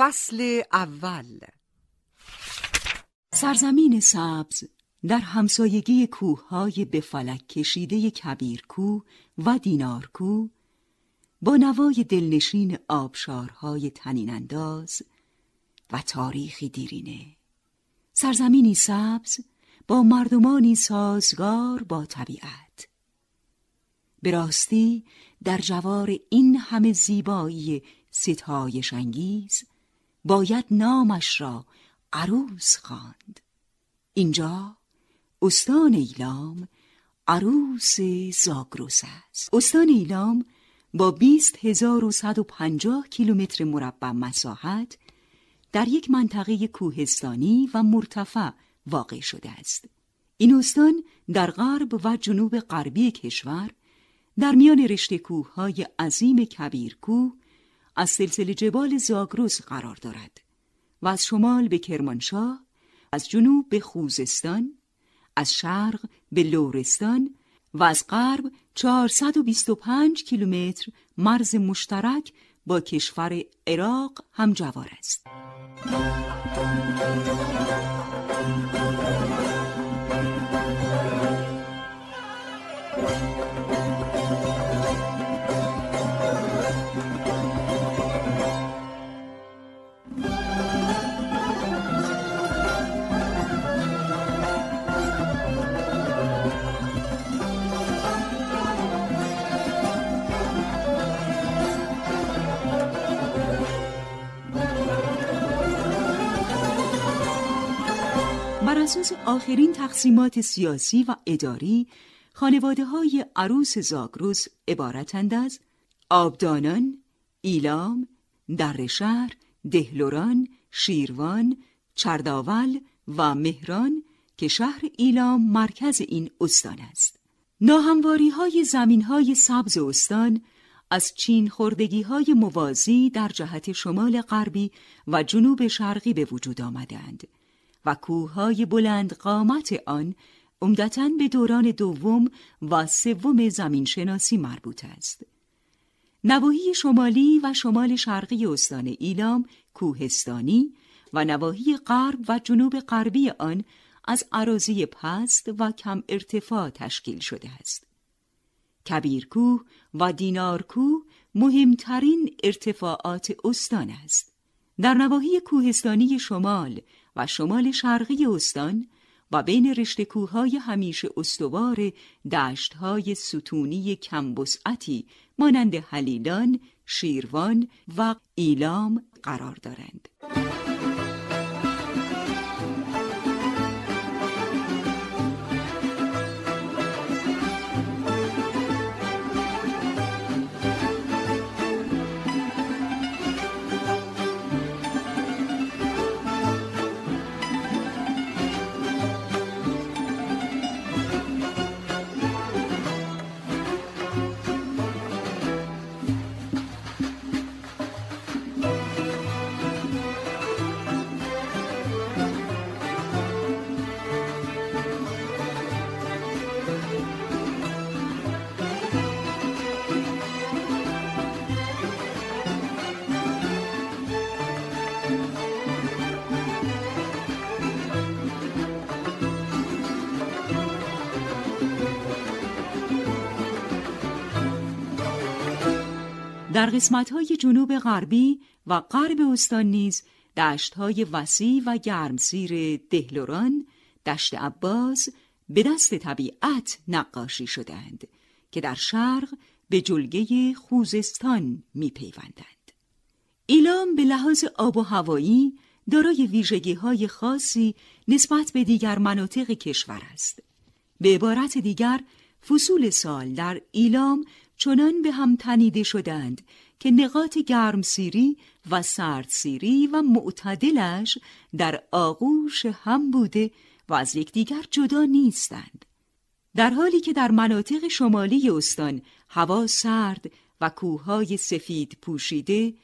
فصل اول. سرزمین سبز در همسایگی کوههای به فلک کشیده کبیرکو و دینارکو با نوای دلنشین آبشارهای تنینانداز و تاریخی دیرینه. سرزمینی سبز با مردمانی سازگار با طبیعت. به راستی در جوار این همه زیبایی ستایش انگیز باید نامش را عروس خواند. اینجا استان ایلام عروس زاگروس است استان ایلام با بیست هزار و و پنجاه کیلومتر مربع مساحت در یک منطقه کوهستانی و مرتفع واقع شده است این استان در غرب و جنوب غربی کشور در میان رشته کوههای عظیم کبیرکوه از سلسله جبال زاگرس قرار دارد و از شمال به کرمانشاه از جنوب به خوزستان از شرق به لورستان و از غرب 425 کیلومتر مرز مشترک با کشور عراق همجوار است. بر اساس آخرین تقسیمات سیاسی و اداری خانواده های عروس زاگروس عبارتند از آبدانان، ایلام، درشهر، دهلوران، شیروان، چرداول و مهران که شهر ایلام مرکز این استان است. ناهمواری های زمین های سبز استان از چین خوردگی های موازی در جهت شمال غربی و جنوب شرقی به وجود آمدند و کوههای بلند قامت آن عمدتا به دوران دوم و سوم زمین شناسی مربوط است. نواحی شمالی و شمال شرقی استان ایلام کوهستانی و نواحی غرب و جنوب غربی آن از عراضی پست و کم ارتفاع تشکیل شده است. کبیرکوه و دینارکوه مهمترین ارتفاعات استان است. در نواحی کوهستانی شمال شمال شرقی استان و بین رشته کوههای همیشه استوار دشتهای ستونی کمبسعتی مانند حلیلان، شیروان و ایلام قرار دارند. در قسمت‌های جنوب غربی و غرب استان نیز دشت‌های وسیع و گرمسیر دهلوران، دشت عباس به دست طبیعت نقاشی شدند که در شرق به جلگه خوزستان میپیوندند. ایلام به لحاظ آب و هوایی دارای ویژگی های خاصی نسبت به دیگر مناطق کشور است. به عبارت دیگر فصول سال در ایلام چنان به هم تنیده شدند که نقاط گرمسیری و سردسیری و معتدلش در آغوش هم بوده و از یکدیگر جدا نیستند. در حالی که در مناطق شمالی استان هوا سرد و کوههای سفید پوشیده،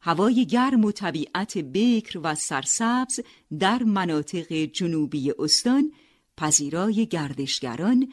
هوای گرم و طبیعت بکر و سرسبز در مناطق جنوبی استان پذیرای گردشگران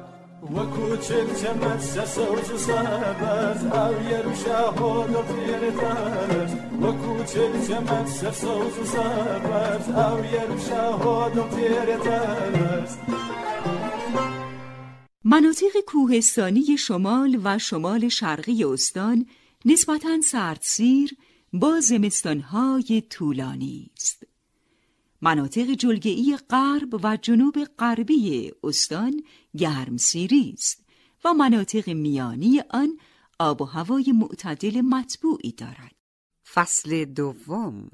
مناطق کوهستانی شمال و شمال شرقی استان نسبتاً سردسیر با زمستانهای طولانی است. مناطق جلگه‌ای غرب و جنوب غربی استان گرمسیری است و مناطق میانی آن آب و هوای معتدل مطبوعی دارد. فصل دوم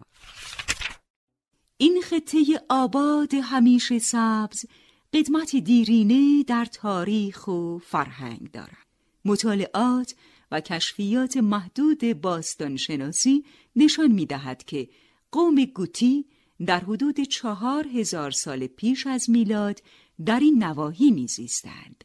این خطه آباد همیشه سبز قدمت دیرینه در تاریخ و فرهنگ دارد. مطالعات و کشفیات محدود باستانشناسی نشان می دهد که قوم گوتی در حدود چهار هزار سال پیش از میلاد در این نواحی میزیستند.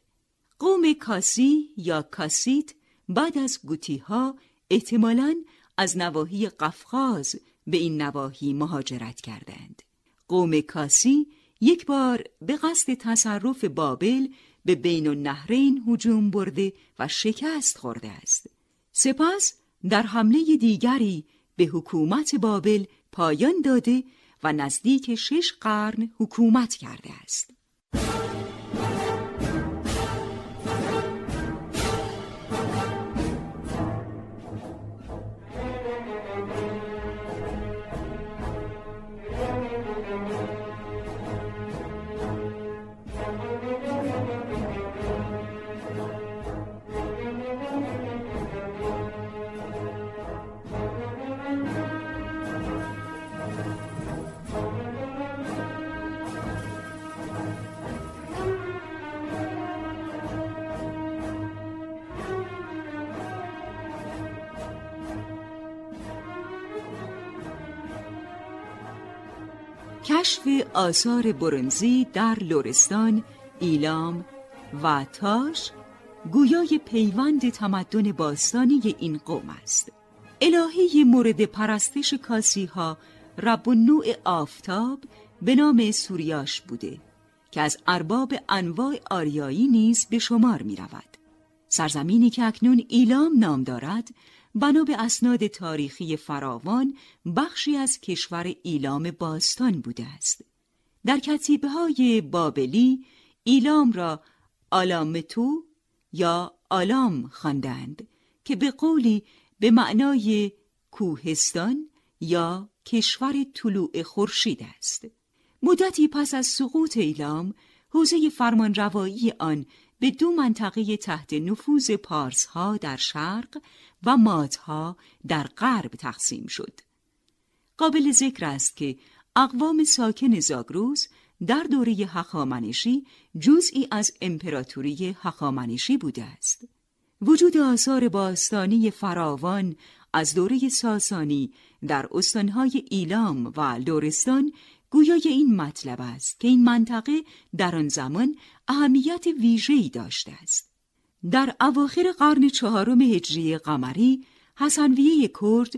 قوم کاسی یا کاسیت بعد از گوتی ها احتمالاً از نواحی قفقاز به این نواحی مهاجرت کردند. قوم کاسی یک بار به قصد تصرف بابل به بین النهرین هجوم برده و شکست خورده است. سپس در حمله دیگری به حکومت بابل پایان داده و نزدیک شش قرن حکومت کرده است. you. کشف آثار برنزی در لورستان، ایلام و تاش گویای پیوند تمدن باستانی این قوم است. الهی مورد پرستش کاسی ها رب نوع آفتاب به نام سوریاش بوده که از ارباب انواع آریایی نیز به شمار می رود. سرزمینی که اکنون ایلام نام دارد بنا به اسناد تاریخی فراوان بخشی از کشور ایلام باستان بوده است. در کتیبه های بابلی ایلام را آلامتو یا آلام خواندند که به قولی به معنای کوهستان یا کشور طلوع خورشید است. مدتی پس از سقوط ایلام حوزه فرمانروایی آن به دو منطقه تحت نفوذ پارس ها در شرق و مادها در غرب تقسیم شد. قابل ذکر است که اقوام ساکن زاگروس در دوره هخامنشی جزئی از امپراتوری هخامنشی بوده است. وجود آثار باستانی فراوان از دوره ساسانی در استانهای ایلام و لورستان گویای این مطلب است که این منطقه در آن زمان اهمیت ویژه‌ای داشته است. در اواخر قرن چهارم هجری قمری حسنویه کرد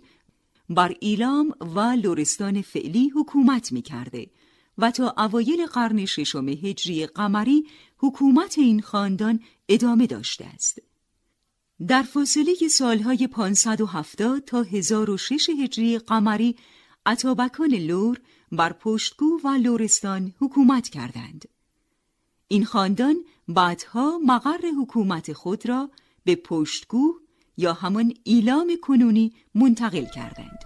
بر ایلام و لورستان فعلی حکومت می کرده و تا اوایل قرن ششم هجری قمری حکومت این خاندان ادامه داشته است. در فاصله سالهای 570 تا 1006 هجری قمری اتابکان لور بر پشتگو و لورستان حکومت کردند. این خاندان بعدها مقر حکومت خود را به پشتگو یا همان ایلام کنونی منتقل کردند.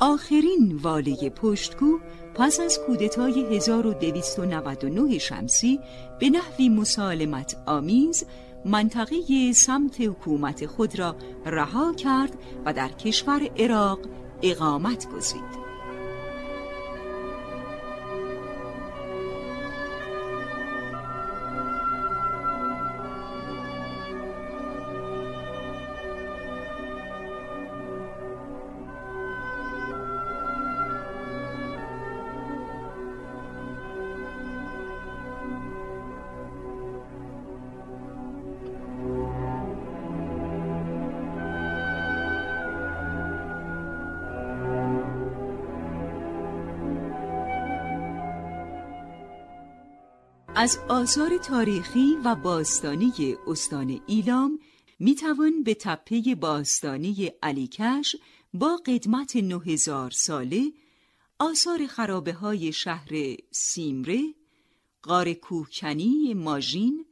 آخرین والی پشتگو پس از کودتای 1299 شمسی به نحوی مسالمت آمیز منطقه سمت حکومت خود را رها کرد و در کشور عراق اقامت گزید. از آثار تاریخی و باستانی استان ایلام می توان به تپه باستانی علیکش با قدمت 9000 ساله آثار خرابه های شهر سیمره، قار کوهکنی ماژین،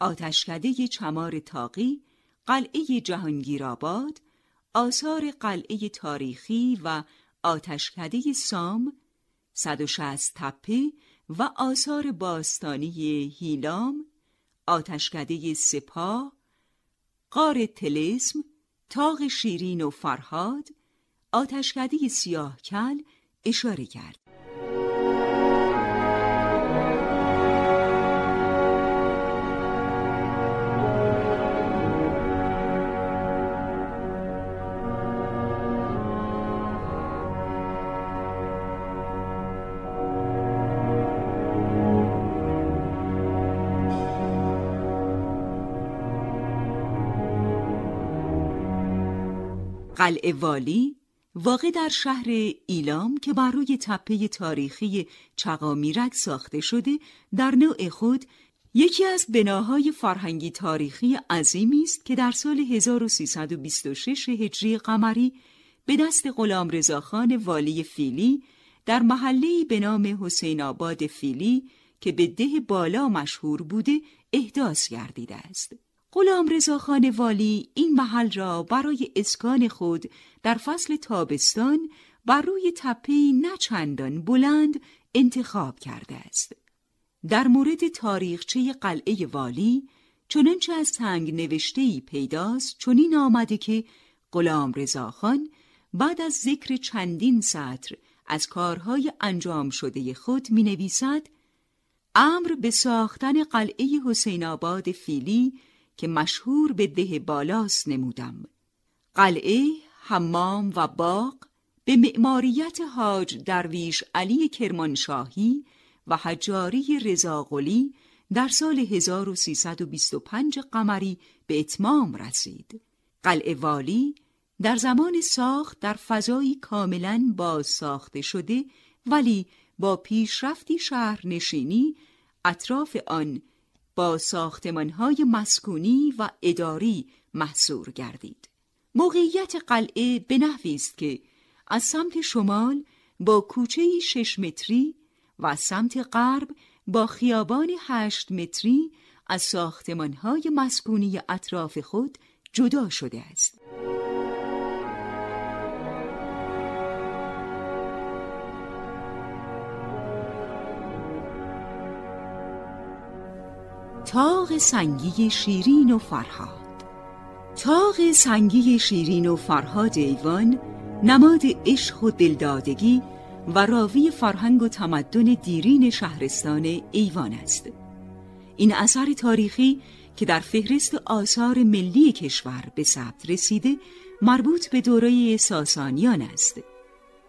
آتشکده چمار تاقی، قلعه جهانگیرآباد، آثار قلعه تاریخی و آتشکده سام، 160 تپه و آثار باستانی هیلام، آتشکده سپاه، قار تلسم، تاق شیرین و فرهاد، آتشکده سیاه کل اشاره کرد. قلعه والی واقع در شهر ایلام که بر روی تپه تاریخی چقامیرک ساخته شده در نوع خود یکی از بناهای فرهنگی تاریخی عظیمی است که در سال 1326 هجری قمری به دست غلام رضاخان والی فیلی در محله به نام حسین آباد فیلی که به ده بالا مشهور بوده احداث گردیده است. غلام رضاخان والی این محل را برای اسکان خود در فصل تابستان بر روی تپه‌ای نه چندان بلند انتخاب کرده است. در مورد تاریخچه قلعه والی چنانچه از تنگ نوشته‌ای پیداست چنین آمده که غلام رضاخان بعد از ذکر چندین سطر از کارهای انجام شده خود می نویسد امر به ساختن قلعه حسین آباد فیلی که مشهور به ده بالاس نمودم قلعه، حمام و باغ به معماریت حاج درویش علی کرمانشاهی و حجاری رضاقلی در سال 1325 قمری به اتمام رسید. قلعه والی در زمان ساخت در فضایی کاملا باز ساخته شده ولی با پیشرفتی شهرنشینی اطراف آن با ساختمانهای مسکونی و اداری محصور گردید. موقعیت قلعه به نحوی است که از سمت شمال با کوچه شش متری و سمت غرب با خیابان هشت متری از ساختمانهای مسکونی اطراف خود جدا شده است. تاغ سنگی شیرین و فرهاد. تاغ سنگی شیرین و فرهاد ایوان نماد عشق و دلدادگی و راوی فرهنگ و تمدن دیرین شهرستان ایوان است. این اثر تاریخی که در فهرست آثار ملی کشور به ثبت رسیده مربوط به دوره ساسانیان است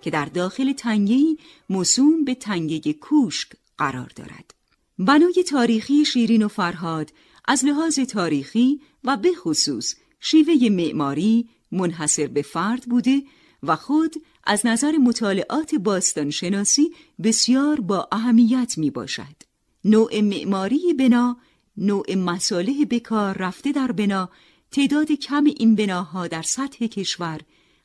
که در داخل تنگهی موسوم به تنگه کوشک قرار دارد. بنای تاریخی شیرین و فرهاد از لحاظ تاریخی و به خصوص شیوه معماری منحصر به فرد بوده و خود از نظر مطالعات باستانشناسی بسیار با اهمیت می باشد. نوع معماری بنا، نوع مساله بکار رفته در بنا، تعداد کم این بناها در سطح کشور،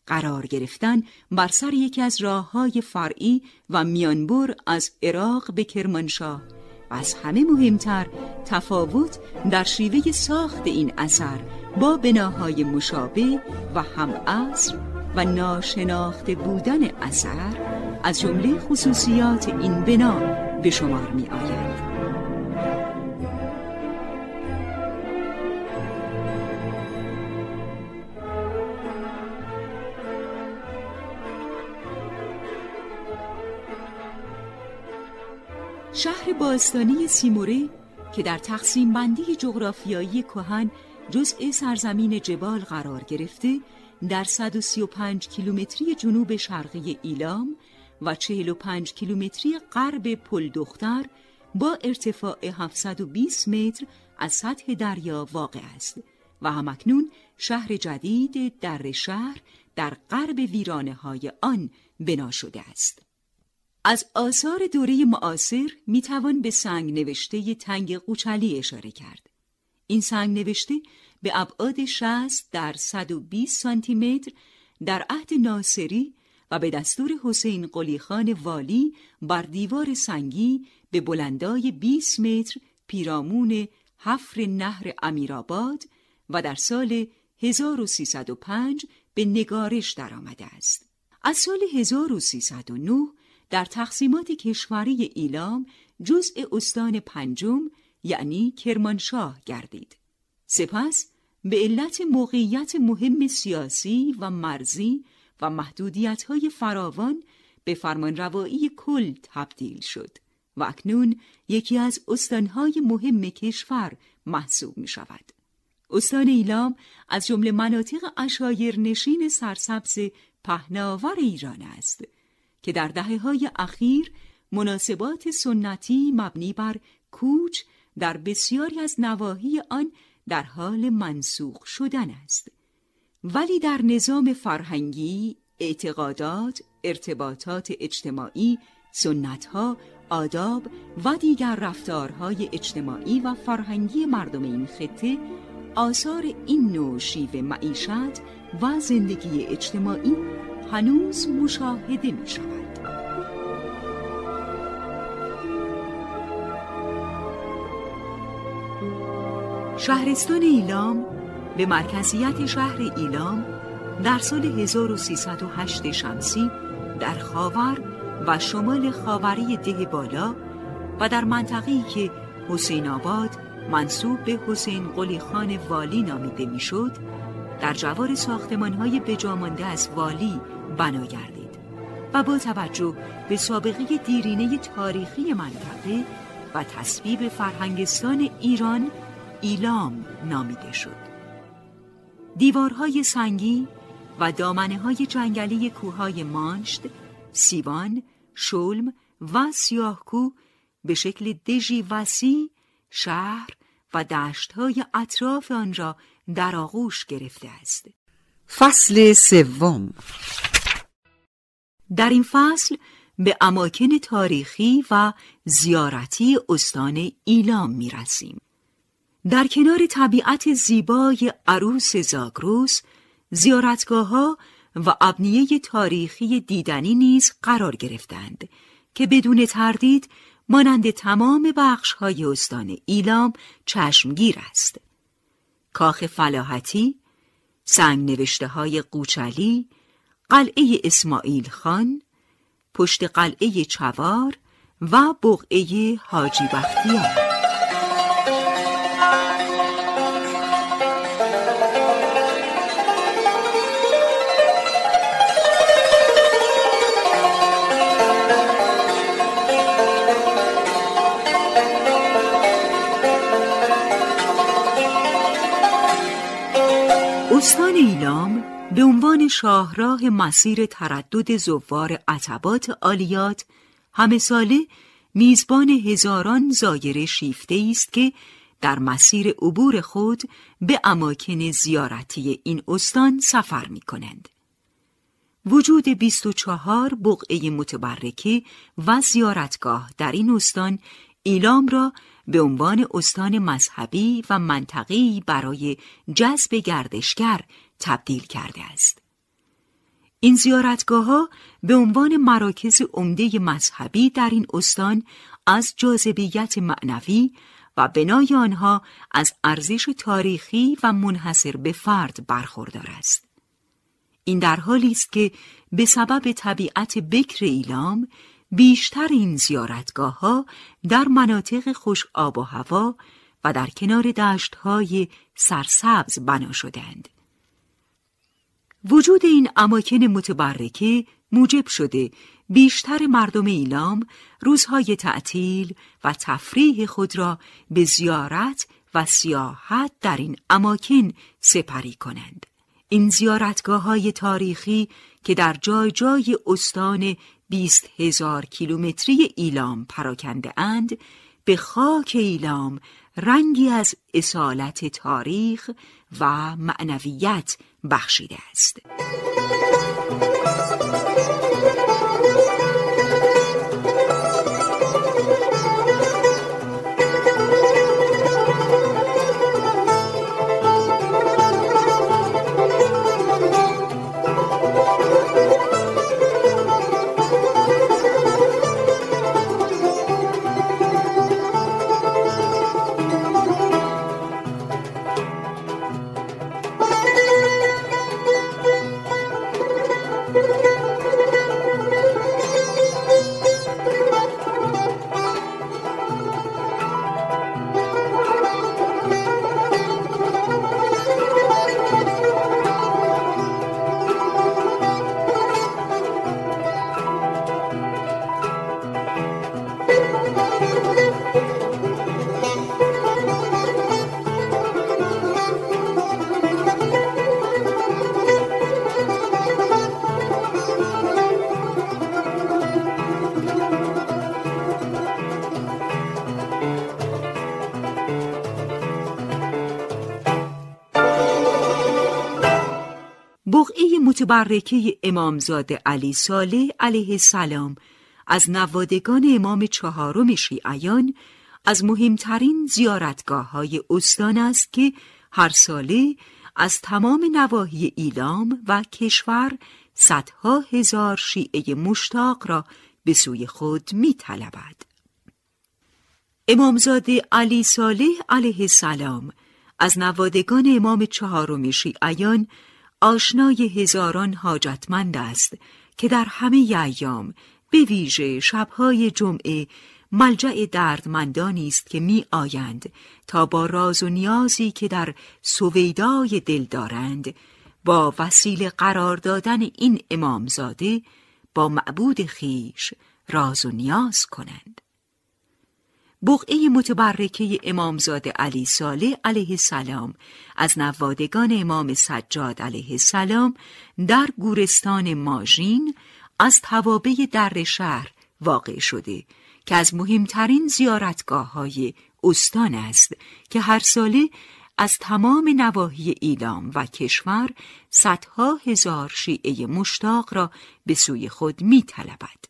قرار گرفتن بر سر یکی از راه های فرعی و میانبر از عراق به کرمانشاه از همه مهمتر تفاوت در شیوه ساخت این اثر با بناهای مشابه و هم اصر و ناشناخته بودن اثر از جمله خصوصیات این بنا به شمار می آید. شهر باستانی سیموره که در تقسیم بندی جغرافیایی کهن جزء سرزمین جبال قرار گرفته در 135 کیلومتری جنوب شرقی ایلام و 45 کیلومتری غرب پل دختر با ارتفاع 720 متر از سطح دریا واقع است و همکنون شهر جدید در شهر در غرب ویرانه های آن بنا شده است. از آثار دوره معاصر می‌توان به سنگ نوشته تنگ قوچلی اشاره کرد. این سنگ نوشته به ابعاد 60 در 120 سانتی متر در عهد ناصری و به دستور حسین قلیخان والی بر دیوار سنگی به بلندای 20 متر پیرامون حفر نهر امیرآباد و در سال 1305 به نگارش درآمده است. از سال 1309 در تقسیمات کشوری ایلام جزء استان پنجم یعنی کرمانشاه گردید. سپس به علت موقعیت مهم سیاسی و مرزی و محدودیت های فراوان به فرمانروایی کل تبدیل شد و اکنون یکی از استانهای مهم کشور محسوب می شود. استان ایلام از جمله مناطق اشایر نشین سرسبز پهناور ایران است که در دهه های اخیر مناسبات سنتی مبنی بر کوچ در بسیاری از نواحی آن در حال منسوخ شدن است. ولی در نظام فرهنگی اعتقادات ارتباطات اجتماعی سنتها آداب و دیگر رفتارهای اجتماعی و فرهنگی مردم این خطه آثار این نوع شیوه معیشت و زندگی اجتماعی هنوز مشاهده می شود. شهرستان ایلام به مرکزیت شهر ایلام در سال 1308 شمسی در خاور و شمال خاوری ده بالا و در منطقه‌ای که حسین آباد منصوب به حسین قلی خان والی نامیده می‌شد در جوار ساختمانهای بجامانده از والی بنا گردید و با توجه به سابقه دیرینه تاریخی منطقه و تصویب فرهنگستان ایران ایلام نامیده شد دیوارهای سنگی و دامنه های جنگلی کوههای مانشت، سیوان، شلم و سیاهکو به شکل دژی وسیع شهر و دشتهای اطراف آن را در آغوش گرفته است. فصل سوم در این فصل به اماکن تاریخی و زیارتی استان ایلام می رسیم. در کنار طبیعت زیبای عروس زاگروس زیارتگاه ها و ابنیه تاریخی دیدنی نیز قرار گرفتند که بدون تردید مانند تمام بخش های استان ایلام چشمگیر است. کاخ فلاحتی، سنگ نوشته های قوچلی، قلعه اسماعیل خان، پشت قلعه چوار و بقعه حاجی بختیار. به عنوان شاهراه مسیر تردد زوار عتبات عالیات همه ساله میزبان هزاران زایر شیفته است که در مسیر عبور خود به اماکن زیارتی این استان سفر می کنند. وجود 24 بقعه متبرکه و زیارتگاه در این استان ایلام را به عنوان استان مذهبی و منطقی برای جذب گردشگر تبدیل کرده است. این زیارتگاه ها به عنوان مراکز عمده مذهبی در این استان از جاذبیت معنوی و بنای آنها از ارزش تاریخی و منحصر به فرد برخوردار است. این در حالی است که به سبب طبیعت بکر ایلام بیشتر این زیارتگاه ها در مناطق خوش آب و هوا و در کنار دشت های سرسبز بنا شدند. وجود این اماکن متبرکه موجب شده بیشتر مردم ایلام روزهای تعطیل و تفریح خود را به زیارت و سیاحت در این اماکن سپری کنند. این زیارتگاه های تاریخی که در جای جای استان بیست هزار کیلومتری ایلام پراکنده اند به خاک ایلام رنگی از اصالت تاریخ و معنویت بخشیده است. متبرکه امامزاده علی صالح علیه السلام از نوادگان امام چهارم شیعیان از مهمترین زیارتگاه های استان است که هر ساله از تمام نواحی ایلام و کشور صدها هزار شیعه مشتاق را به سوی خود می طلبد. امامزاده علی صالح علیه السلام از نوادگان امام چهارم شیعیان آشنای هزاران حاجتمند است که در همه ایام به ویژه شبهای جمعه ملجع دردمندانی است که می آیند تا با راز و نیازی که در سویدای دل دارند با وسیله قرار دادن این امامزاده با معبود خیش راز و نیاز کنند. بقعه متبرکه امامزاده علی صالح علیه السلام از نوادگان امام سجاد علیه السلام در گورستان ماژین از توابه در شهر واقع شده که از مهمترین زیارتگاه های استان است که هر ساله از تمام نواحی ایلام و کشور صدها هزار شیعه مشتاق را به سوی خود می طلبد.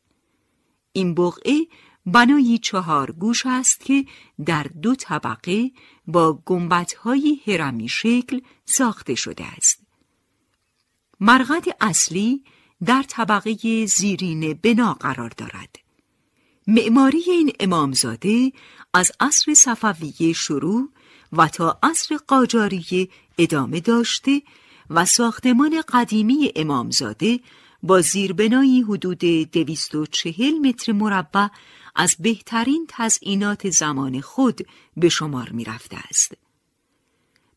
این بقعه بنایی چهار گوش است که در دو طبقه با گنبدهای هرمی شکل ساخته شده است. مرغد اصلی در طبقه زیرین بنا قرار دارد. معماری این امامزاده از عصر صفویه شروع و تا عصر قاجاریه ادامه داشته و ساختمان قدیمی امامزاده با زیربنایی حدود 240 متر مربع از بهترین تزئینات زمان خود به شمار می رفته است.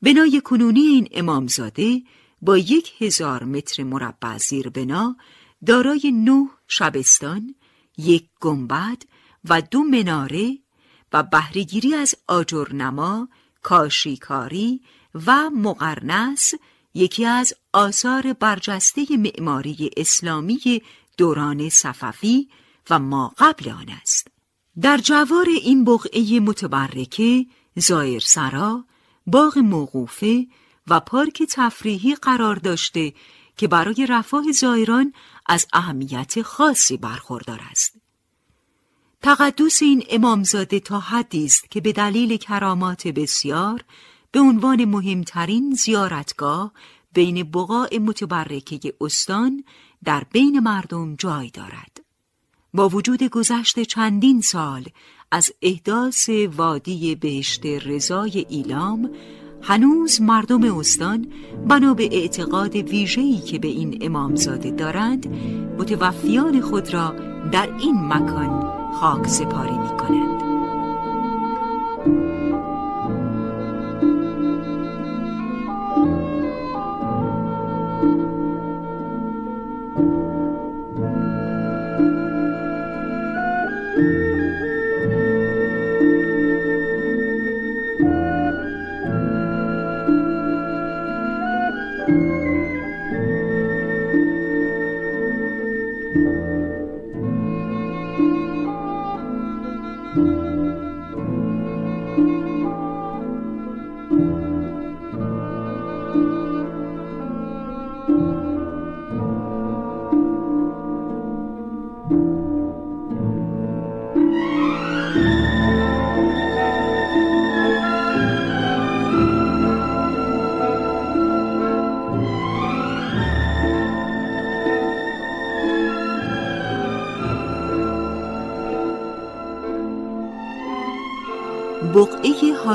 بنای کنونی این امامزاده با یک هزار متر مربع زیربنا دارای نه شبستان، یک گنبد و دو مناره و بهرهگیری از آجرنما، کاشیکاری و مقرنس یکی از آثار برجسته معماری اسلامی دوران صفوی و ما قبل آن است. در جوار این بقعه متبرکه زایر سرا، باغ موقوفه و پارک تفریحی قرار داشته که برای رفاه زایران از اهمیت خاصی برخوردار است. تقدس این امامزاده تا حدی است که به دلیل کرامات بسیار به عنوان مهمترین زیارتگاه بین بقاع متبرکه استان در بین مردم جای دارد. با وجود گذشت چندین سال از احداث وادی بهشت رضای ایلام هنوز مردم استان بنا به اعتقاد ویژه‌ای که به این امامزاده دارند متوفیان خود را در این مکان خاک سپاری می کنند.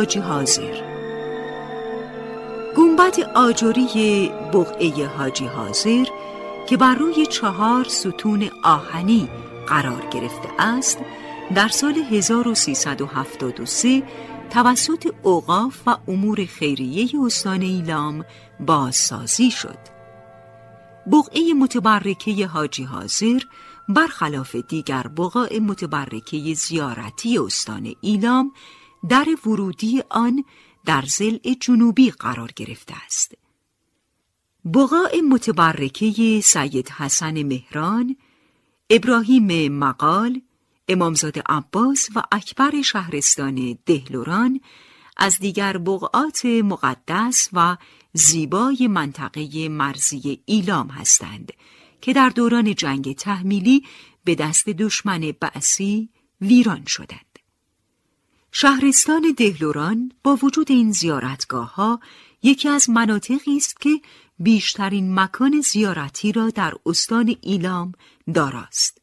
حاجی حاضر گنبد آجوری بقعه حاجی حاضر که بر روی چهار ستون آهنی قرار گرفته است در سال 1373 توسط اوقاف و امور خیریه استان ایلام بازسازی شد. بقعه متبرکه حاجی حاضر برخلاف دیگر بقاع متبرکه زیارتی استان ایلام در ورودی آن در زل جنوبی قرار گرفته است. بقاع متبرکه سید حسن مهران، ابراهیم مقال، امامزاده عباس و اکبر شهرستان دهلوران از دیگر بقعات مقدس و زیبای منطقه مرزی ایلام هستند که در دوران جنگ تحمیلی به دست دشمن بعثی ویران شدند. شهرستان دهلوران با وجود این زیارتگاه ها یکی از مناطقی است که بیشترین مکان زیارتی را در استان ایلام داراست.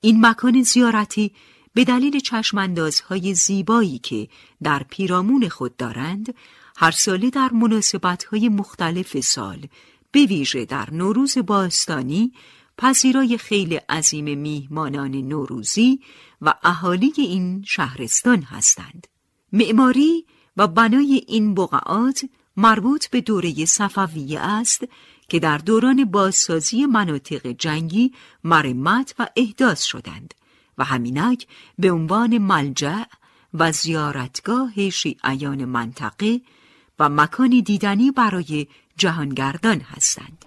این مکان زیارتی به دلیل چشماندازهای زیبایی که در پیرامون خود دارند هر ساله در مناسبتهای مختلف سال به ویژه در نوروز باستانی پذیرای خیلی عظیم میهمانان نوروزی و اهالی این شهرستان هستند. معماری و بنای این بقعات مربوط به دوره صفویه است که در دوران بازسازی مناطق جنگی مرمت و احداث شدند و همینک به عنوان ملجع و زیارتگاه شیعیان منطقه و مکانی دیدنی برای جهانگردان هستند.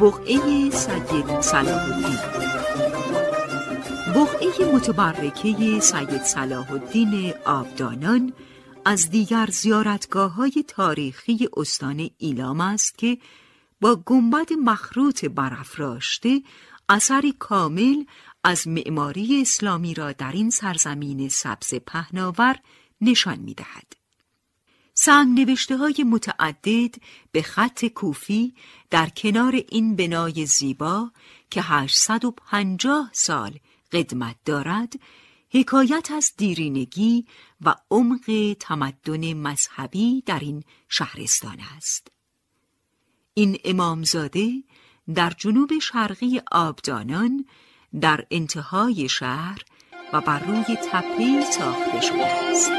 بقعه سید صلاح الدین بقعه متبرکه سید صلاح الدین آبدانان از دیگر زیارتگاه های تاریخی استان ایلام است که با گنبد مخروط برافراشته اثری کامل از معماری اسلامی را در این سرزمین سبز پهناور نشان می دهد. سنگ نوشته های متعدد به خط کوفی در کنار این بنای زیبا که 850 سال قدمت دارد حکایت از دیرینگی و عمق تمدن مذهبی در این شهرستان است. این امامزاده در جنوب شرقی آبدانان در انتهای شهر و بر روی تپهی ساخته شده است.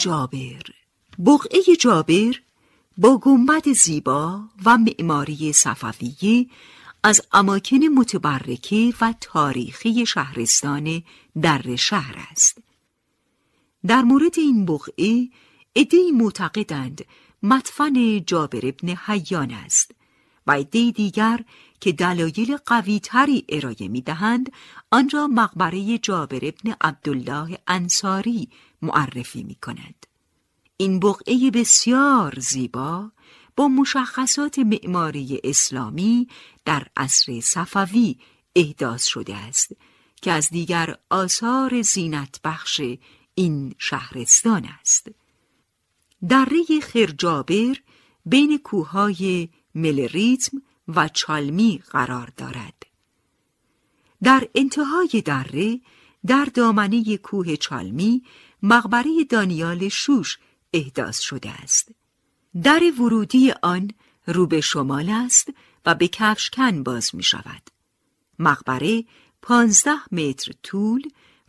جابر بقعه جابر با گنبد زیبا و معماری صفویه از اماکن متبرکه و تاریخی شهرستان در شهر است. در مورد این بقعه ادهی معتقدند مدفن جابر ابن حیان است و عده دیگر که دلایل قویتری ارائه می دهند آن را مقبره جابر ابن عبدالله انصاری معرفی می کند. این بقعه بسیار زیبا با مشخصات معماری اسلامی در عصر صفوی احداث شده است که از دیگر آثار زینت بخش این شهرستان است. دره خرجابر بین کوههای ملریتم و چالمی قرار دارد. در انتهای دره در دامنه کوه چالمی مقبره دانیال شوش احداث شده است. در ورودی آن رو به شمال است و به کفشکن باز می شود. مقبره پانزده متر طول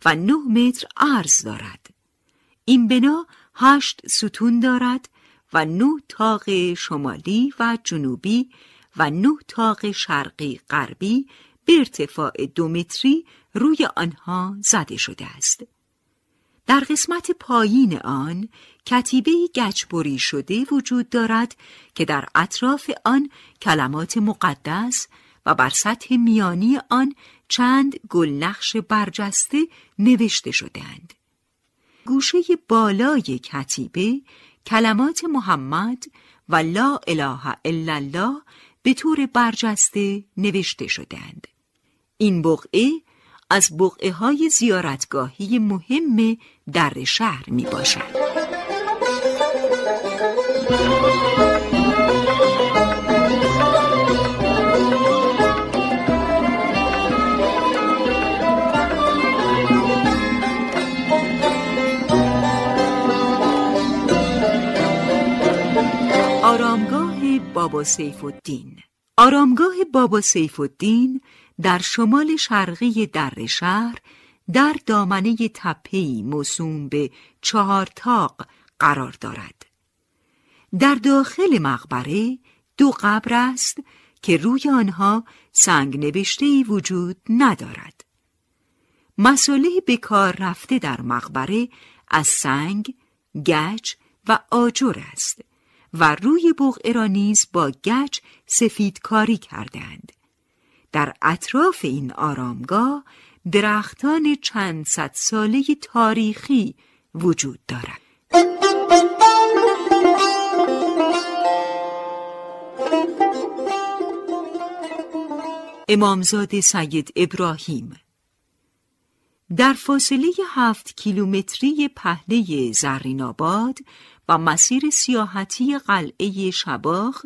و نه متر عرض دارد. این بنا هشت ستون دارد و نه تاق شمالی و جنوبی و نه تاق شرقی غربی به ارتفاع دو متری روی آنها زده شده است. در قسمت پایین آن کتیبه گچبری شده وجود دارد که در اطراف آن کلمات مقدس و بر سطح میانی آن چند گلنقش برجسته نوشته شدهاند. گوشه بالای کتیبه کلمات محمد و لا اله الا الله به طور برجسته نوشته شدهاند. این بقعه از بقعه های زیارتگاهی مهم در شهر می باشد. آرامگاه بابا سیف الدین آرامگاه بابا سیف الدین در شمال شرقی در شهر در دامنه تپهی موسوم به چهارتاق قرار دارد. در داخل مقبره دو قبر است که روی آنها سنگ نوشته وجود ندارد. مسئله به کار رفته در مقبره از سنگ، گچ و آجر است و روی بغعه را نیز با گچ سفید کاری کردند. در اطراف این آرامگاه درختان چند صد ساله تاریخی وجود دارد. امامزاده سید ابراهیم در فاصله هفت کیلومتری پهنه زرین آباد و مسیر سیاحتی قلعه شباخ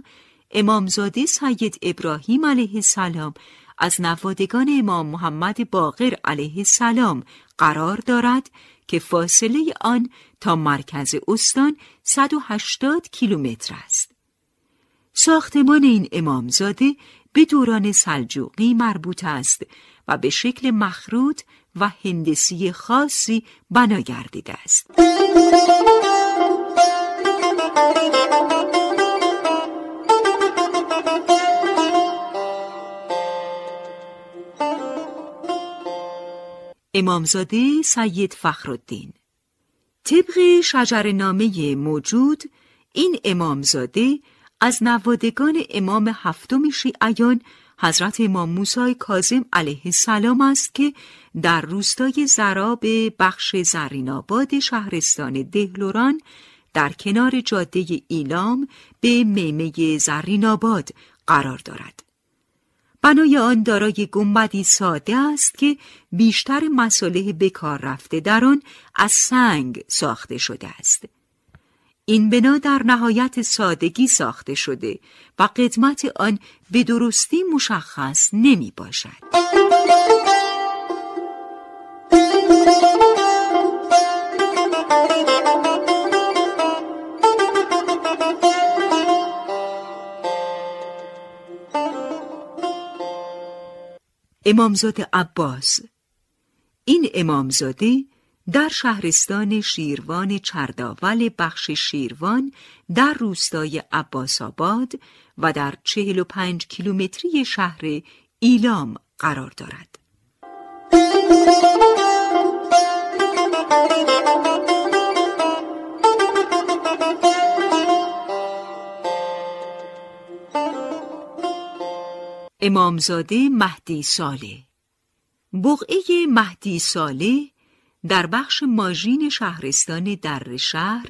امامزاده سید ابراهیم علیه السلام از نوادگان امام محمد باقر علیه السلام قرار دارد که فاصله آن تا مرکز استان 180 کیلومتر است. ساختمان این امامزاده به دوران سلجوقی مربوط است و به شکل مخروط و هندسی خاصی بنا گردیده است. امامزاده سید فخرالدین طبق شجرنامه موجود این امامزاده از نوادگان امام هفتم شیعیان حضرت امام موسی کاظم علیه السلام است که در روستای زراب بخش زریناباد شهرستان دهلوران در کنار جاده ایلام به میمه زریناباد قرار دارد. بنای آن دارای گنبدی ساده است که بیشتر مساله بکار رفته در آن از سنگ ساخته شده است. این بنا در نهایت سادگی ساخته شده و قدمت آن به درستی مشخص نمی باشد. امامزاده عباس این امامزاده در شهرستان شیروان چرداول بخش شیروان در روستای عباس آباد و در چهل و پنج کیلومتری شهر ایلام قرار دارد. امامزاده مهدی ساله بقعه مهدی ساله در بخش ماژین شهرستان در شهر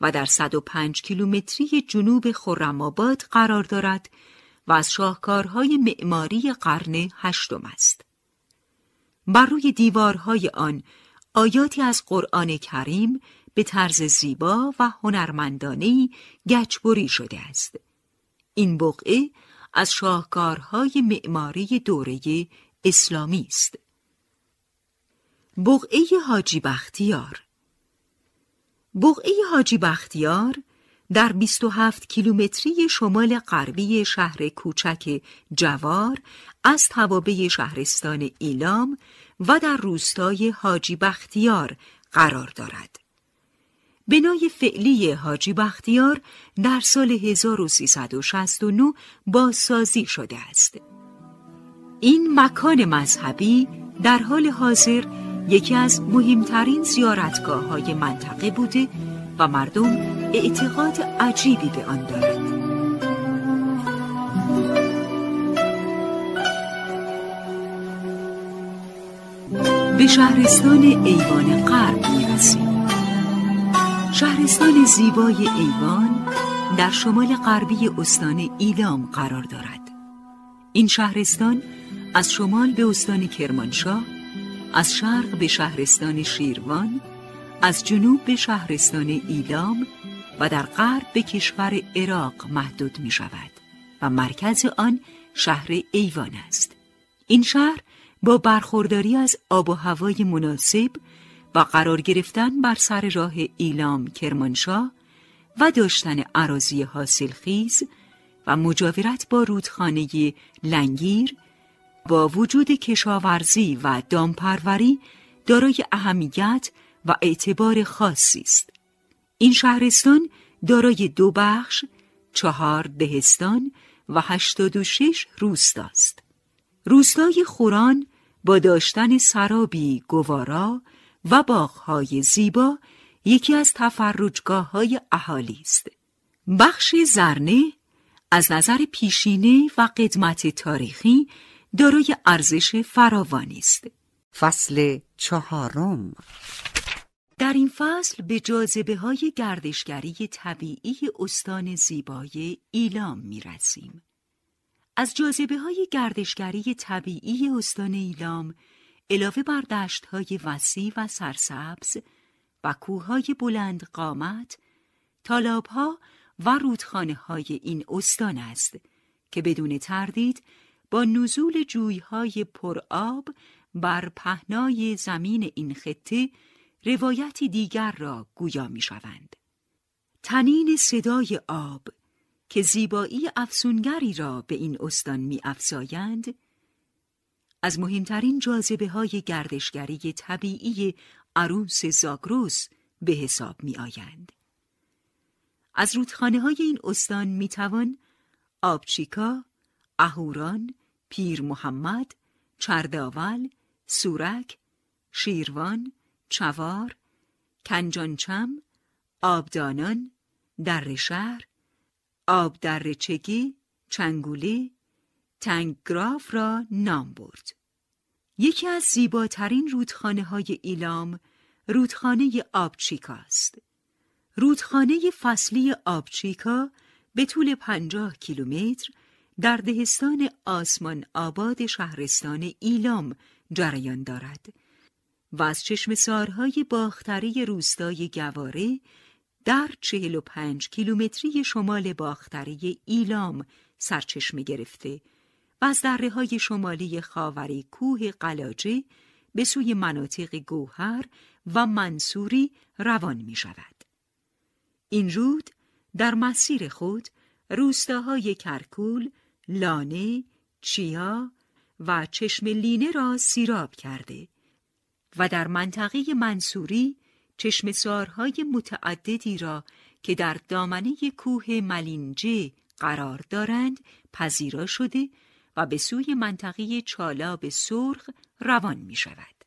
و در 105 کیلومتری جنوب خرم‌آباد قرار دارد و از شاهکارهای معماری قرن هشتم است. بر روی دیوارهای آن آیاتی از قرآن کریم به طرز زیبا و هنرمندانهی گچبری شده است. این بقعه از شاهکارهای معماری دوره اسلامی است. بقعه حاجی بختیار بقعه حاجی بختیار در 27 کیلومتری شمال غربی شهر کوچک جوار از توابه شهرستان ایلام و در روستای حاجی بختیار قرار دارد. بنای فعلی حاجی بختیار در سال 1369 بازسازی شده است. این مکان مذهبی در حال حاضر یکی از مهمترین زیارتگاه های منطقه بوده و مردم اعتقاد عجیبی به آن دارند. به شهرستان ایوان غرب می‌رسیم شهرستان زیبای ایوان در شمال غربی استان ایلام قرار دارد. این شهرستان از شمال به استان کرمانشاه از شرق به شهرستان شیروان از جنوب به شهرستان ایلام و در غرب به کشور عراق محدود می شود و مرکز آن شهر ایوان است. این شهر با برخورداری از آب و هوای مناسب و قرار گرفتن بر سر راه ایلام کرمانشاه و داشتن عراضی حاصلخیز و مجاورت با رودخانه لنگیر با وجود کشاورزی و دامپروری دارای اهمیت و اعتبار خاصی است. این شهرستان دارای دو بخش، چهار دهستان و هشتاد و شش روستاست. روستای خوران با داشتن سرابی گوارا و باغهای زیبا یکی از تفرجگاه های اهالی است. بخش زرنه از نظر پیشینه و قدمت تاریخی دارای ارزش فراوانی است. فصل چهارم در این فصل به جاذبه های گردشگری طبیعی استان زیبای ایلام می رسیم. از جاذبه های گردشگری طبیعی استان ایلام علاوه بر دشت های وسیع و سرسبز و کوههای بلند قامت، تالاب ها و رودخانه های این استان است که بدون تردید با نزول جویهای پرآب بر پهنای زمین این خطه روایتی دیگر را گویا می شوند. تنین صدای آب که زیبایی افسونگری را به این استان می افزایند، از مهمترین جاذبه های گردشگری طبیعی عروس زاگروس به حساب می آیند. از رودخانه های این استان می توان آبچیکا، اهوران، پیر محمد، چرداول، سورک، شیروان، چوار، کنجانچم، آبدانان، در شهر، آب در چگی، چنگوله، تنگگراف را نام برد. یکی از زیباترین رودخانه های ایلام رودخانه آبچیکا است. رودخانه فصلی آبچیکا به طول پنجاه کیلومتر در دهستان آسمان آباد شهرستان ایلام جریان دارد و از چشم سارهای باختری روستای گواره در چهل و پنج کیلومتری شمال باختری ایلام سرچشمه گرفته و از دره های شمالی خاوری کوه قلاجه به سوی مناطق گوهر و منصوری روان می شود. این رود در مسیر خود روستاهای کرکول، لانه، چیا و چشم لینه را سیراب کرده و در منطقه منصوری چشم سارهای متعددی را که در دامنه کوه ملینجه قرار دارند پذیرا شده و به سوی منطقه چالاب سرخ روان می شود.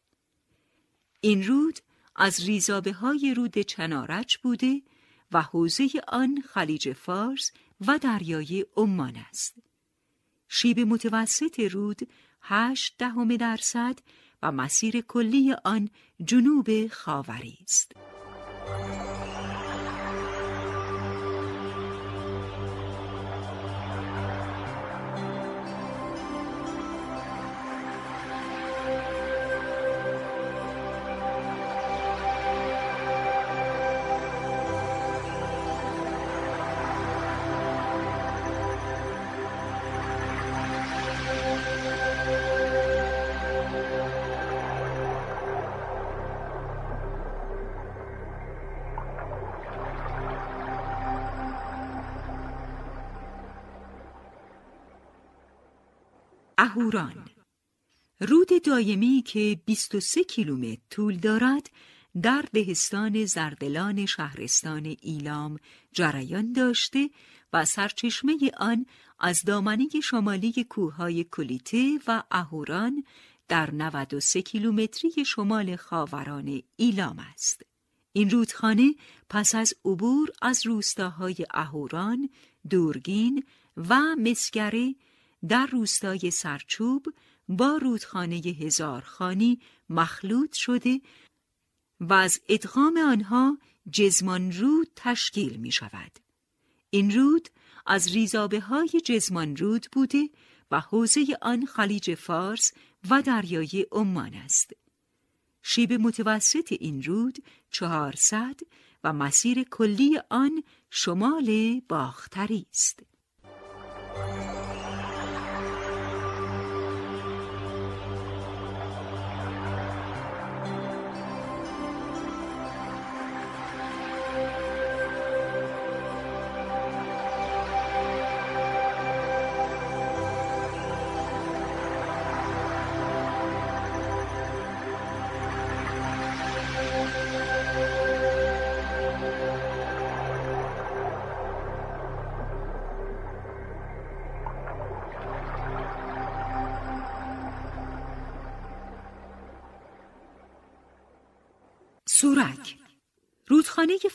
این رود از ریزابه های رود چنارچ بوده و حوزه آن خلیج فارس و دریای عمان است. شیب متوسط رود هشت دهم درصد و مسیر کلی آن جنوب خاوری است. اهوران رود دایمی که 23 کیلومتر طول دارد در دهستان زردلان شهرستان ایلام جریان داشته و سرچشمه آن از دامنه شمالی کوههای کلیته و اهوران در 93 کیلومتری شمال خاوران ایلام است. این رودخانه پس از عبور از روستاهای اهوران، دورگین و مسگره در روستای سرچوب با رودخانه هزارخانی مخلوط شده و از ادغام آنها جزمان رود تشکیل می شود. این رود از ریزابه های جزمان رود بوده و حوزه آن خلیج فارس و دریای عمان است. شیب متوسط این رود چهارصد و مسیر کلی آن شمال باختری است.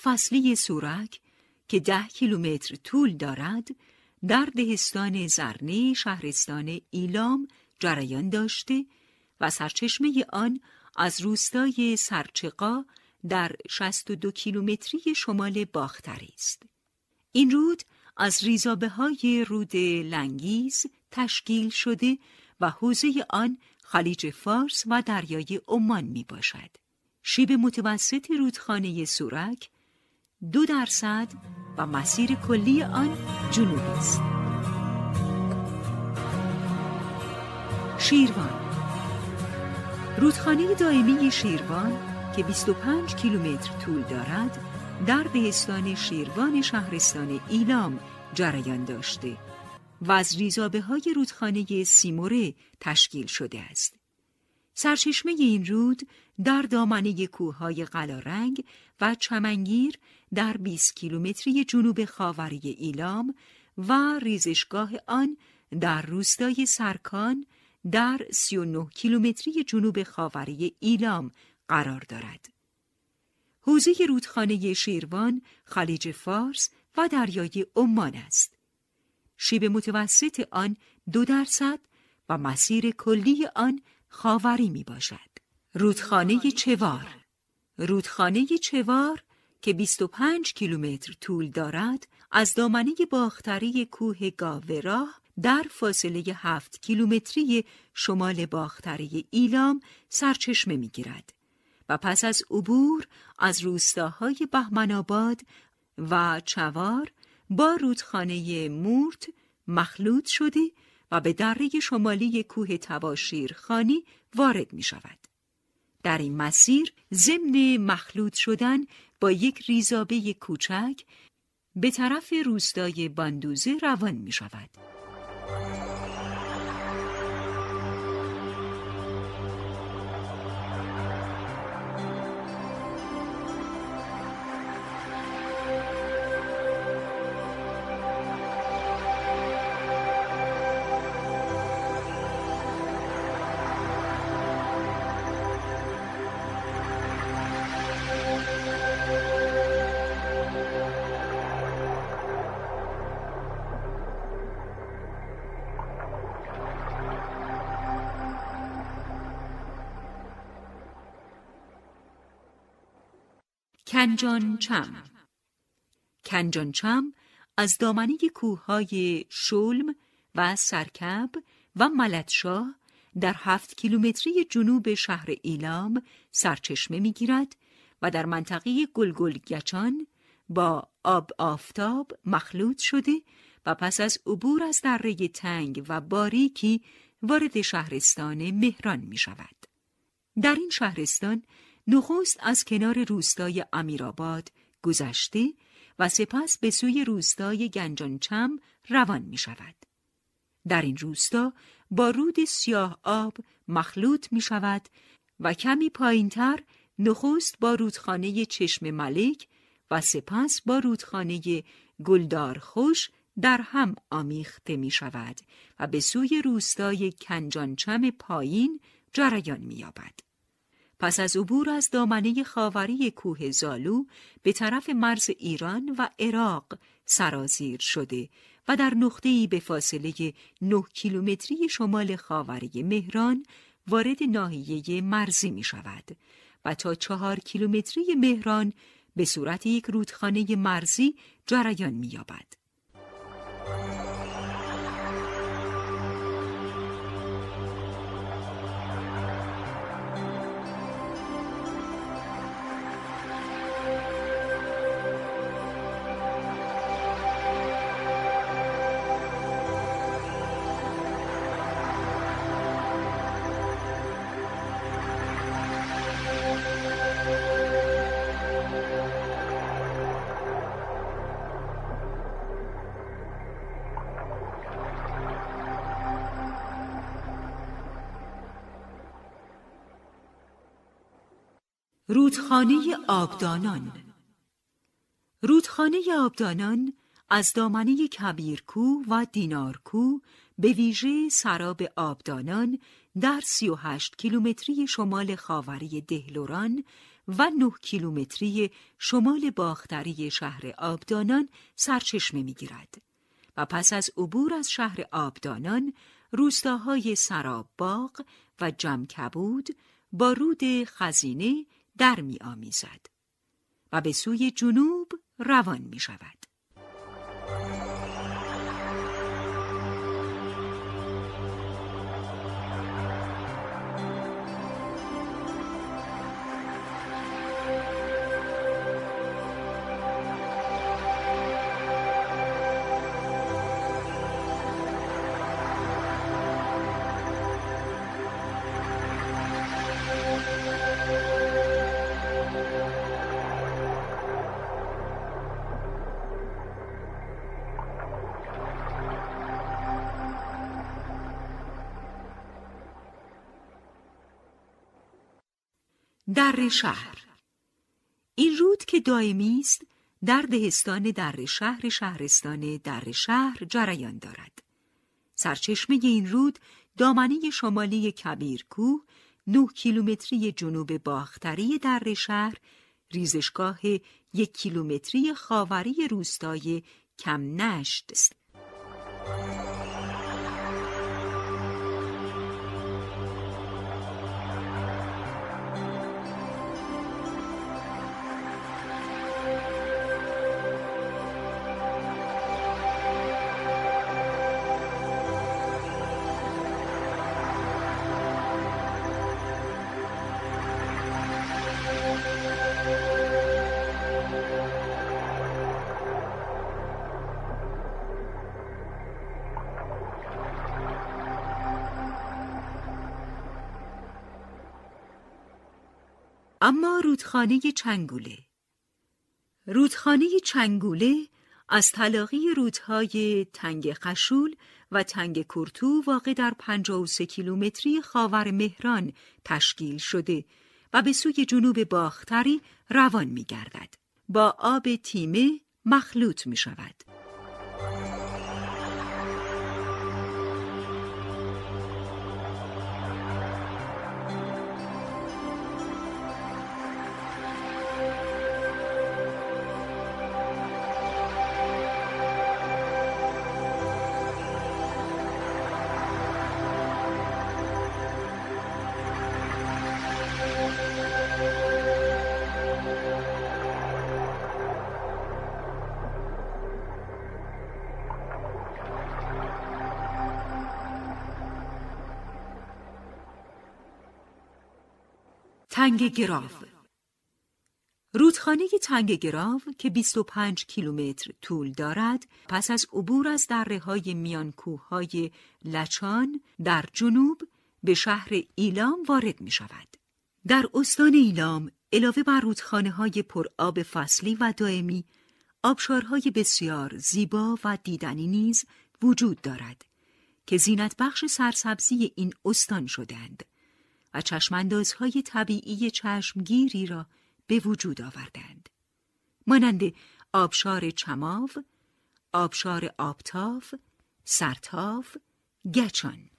فصلی سورک که ده کیلومتر طول دارد در دهستان زرنه شهرستان ایلام جریان داشته و سرچشمه آن از روستای سرچقا در 62 کیلومتری شمال باختری است. این رود از ریزابه های رود لنگیز تشکیل شده و حوزه آن خلیج فارس و دریای عمان می باشد. شیب متوسط رودخانه سورک دو درصد و مسیر کلی آن جنوبی است. شیروان رودخانه دائمی شیروان که 25 کیلومتر طول دارد در دهستان شیروان شهرستان ایلام جریان داشته و از ریزابه های رودخانه سیموره تشکیل شده است. سرچشمه این رود در دامنه کوههای قلارنگ و چمنگیر در 20 کیلومتری جنوب خاوری ایلام و ریزشگاه آن در روستای سرکان در 39 کیلومتری جنوب خاوری ایلام قرار دارد. حوزه رودخانه شیروان، خلیج فارس و دریای عمان است. شیب متوسط آن دو درصد و مسیر کلی آن خاوری می باشد. رودخانه چوار رودخانه چوار که 25 کیلومتر طول دارد از دامنه باختری کوه گاوراه در فاصله 7 کیلومتری شمال باختری ایلام سرچشمه می گیرد و پس از عبور از روستاهای بهمنآباد و چوار با رودخانه مورت مخلوط شده و به دره شمالی کوه تواشیرخانی وارد می شود. در این مسیر ضمن مخلوط شدن با یک ریزابه کوچک به طرف روستای باندوزه روان می شود. کنجان چم کنجان چم از دامنه کوههای شلم و سرکب و ملتشاه در هفت کیلومتری جنوب شهر ایلام سرچشمه می‌گیرد و در منطقه گلگل گچان با آب آفتاب مخلوط شده و پس از عبور از دره تنگ و باریکی وارد شهرستان مهران می شود. در این شهرستان نخست از کنار روستای امیرآباد گذشته و سپس به سوی روستای گنجانچم روان می شود. در این روستا با رود سیاه آب مخلوط می شود و کمی پایینتر نخست با رودخانه چشم ملک و سپس با رودخانه گلدار خوش در هم آمیخته می شود و به سوی روستای کنجانچم پایین جریان می یابد. پس از عبور از دامنه خاوری کوه زالو به طرف مرز ایران و عراق سرازیر شده و در نقطه‌ای به فاصله 9 کیلومتری شمال خاوری مهران وارد ناحیه مرزی می شود و تا چهار کیلومتری مهران به صورت یک رودخانه مرزی جریان می یابد. رودخانه آبدانان. رودخانه آبدانان از دامنه کبیرکو و دینارکو به ویژه سراب آبدانان در 38 کیلومتری شمال خاوری دهلوران و 9 کیلومتری شمال باختری شهر آبدانان سرچشمه می‌گیرد و پس از عبور از شهر آبدانان روستاهای سراب باغ و جمکبود با رود خزینه در می آمیزد و به سوی جنوب روان می شود. در شهر. این رود که دائمی است در دهستان در شهر شهرستان در شهر جریان دارد. سرچشمه این رود دامنه شمالی کبیرکوه نه کیلومتری جنوب باختری در شهر ریزشگاه یک کیلومتری خاوری روستای کم نشت است. رودخانه چنگوله رودخانه چنگوله از تلاقی رودهای تنگ خشول و تنگ کرتو واقع در 53 کیلومتری خاور مهران تشکیل شده و به سوی جنوب باختری روان می گردد. با آب تیمه مخلوط می شود. تنگ گراف رودخانه تنگ گراف که 25 کیلومتر طول دارد پس از عبور از دره های میان های لچان در جنوب به شهر ایلام وارد می شود. در استان ایلام علاوه بر رودخانه های پر آب فصلی و دائمی آبشارهای بسیار زیبا و دیدنی نیز وجود دارد که زینت بخش سرسبزی این استان شدند. و چشماندازهای طبیعی چشمگیری را به وجود آوردند. مانند آبشار چماو، آبشار آبتاف، سرتاف، گچان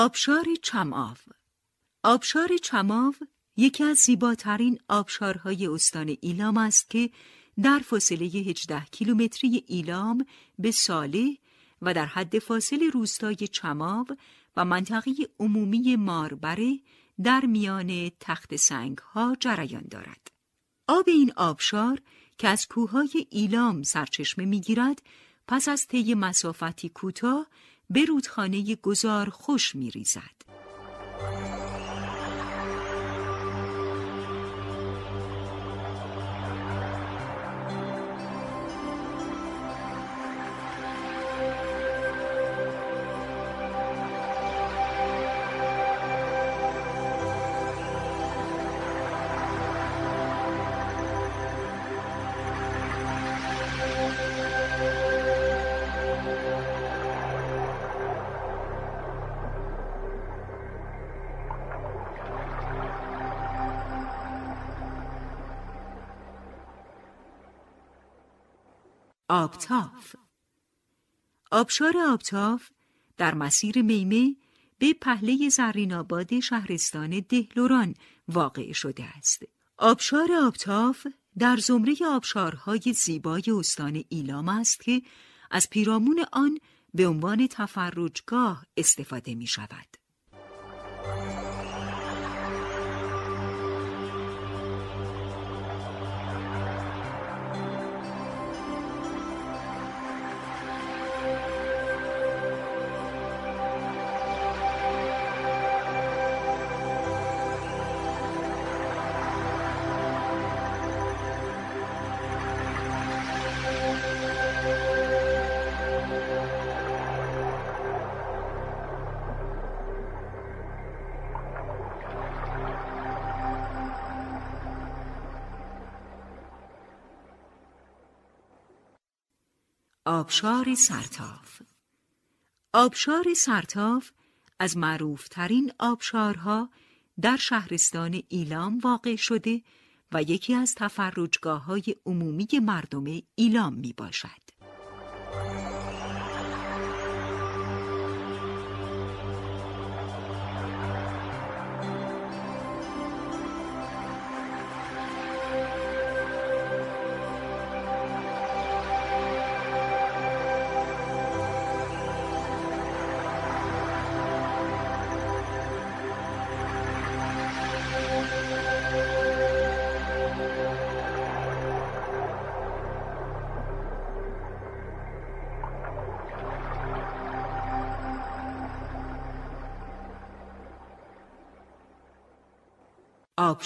آبشار چماو آبشار چماو یکی از زیباترین آبشارهای استان ایلام است که در فاصله 18 کیلومتری ایلام به ساله و در حد فاصل روستای چماو و منطقه عمومی ماربره در میان تخت سنگ ها جریان دارد. آب این آبشار که از کوههای ایلام سرچشمه می‌گیرد پس از طی مسافتی کوتاه به رودخانه گذار خوش میریزد. آبتاف آبشار آبتاف در مسیر میمه به پهله زرین آباد شهرستان دهلوران واقع شده است. آبشار آبتاف در زمره آبشارهای زیبای استان ایلام است که از پیرامون آن به عنوان تفرجگاه استفاده می شود. آبشار سرتاف آبشار سرتاف از معروفترین آبشارها در شهرستان ایلام واقع شده و یکی از تفرجگاه های عمومی مردم ایلام می باشد.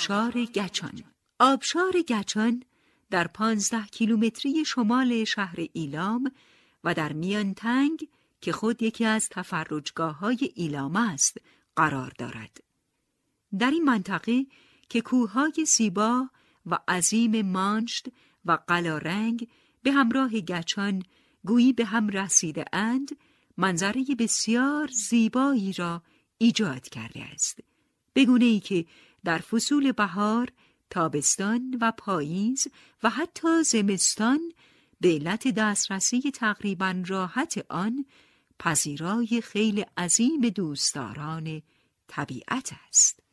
آبشار گچان آبشار گچان در پانزده کیلومتری شمال شهر ایلام و در میان تنگ که خود یکی از تفرجگاه های ایلام است قرار دارد. در این منطقه که کوههای زیبا و عظیم مانشت و قلارنگ به همراه گچان گویی به هم رسیده اند منظره بسیار زیبایی را ایجاد کرده است. بگونه ای که در فصول بهار، تابستان و پاییز و حتی زمستان به علت دسترسی تقریبا راحت آن پذیرای خیلی عظیم دوستداران طبیعت است.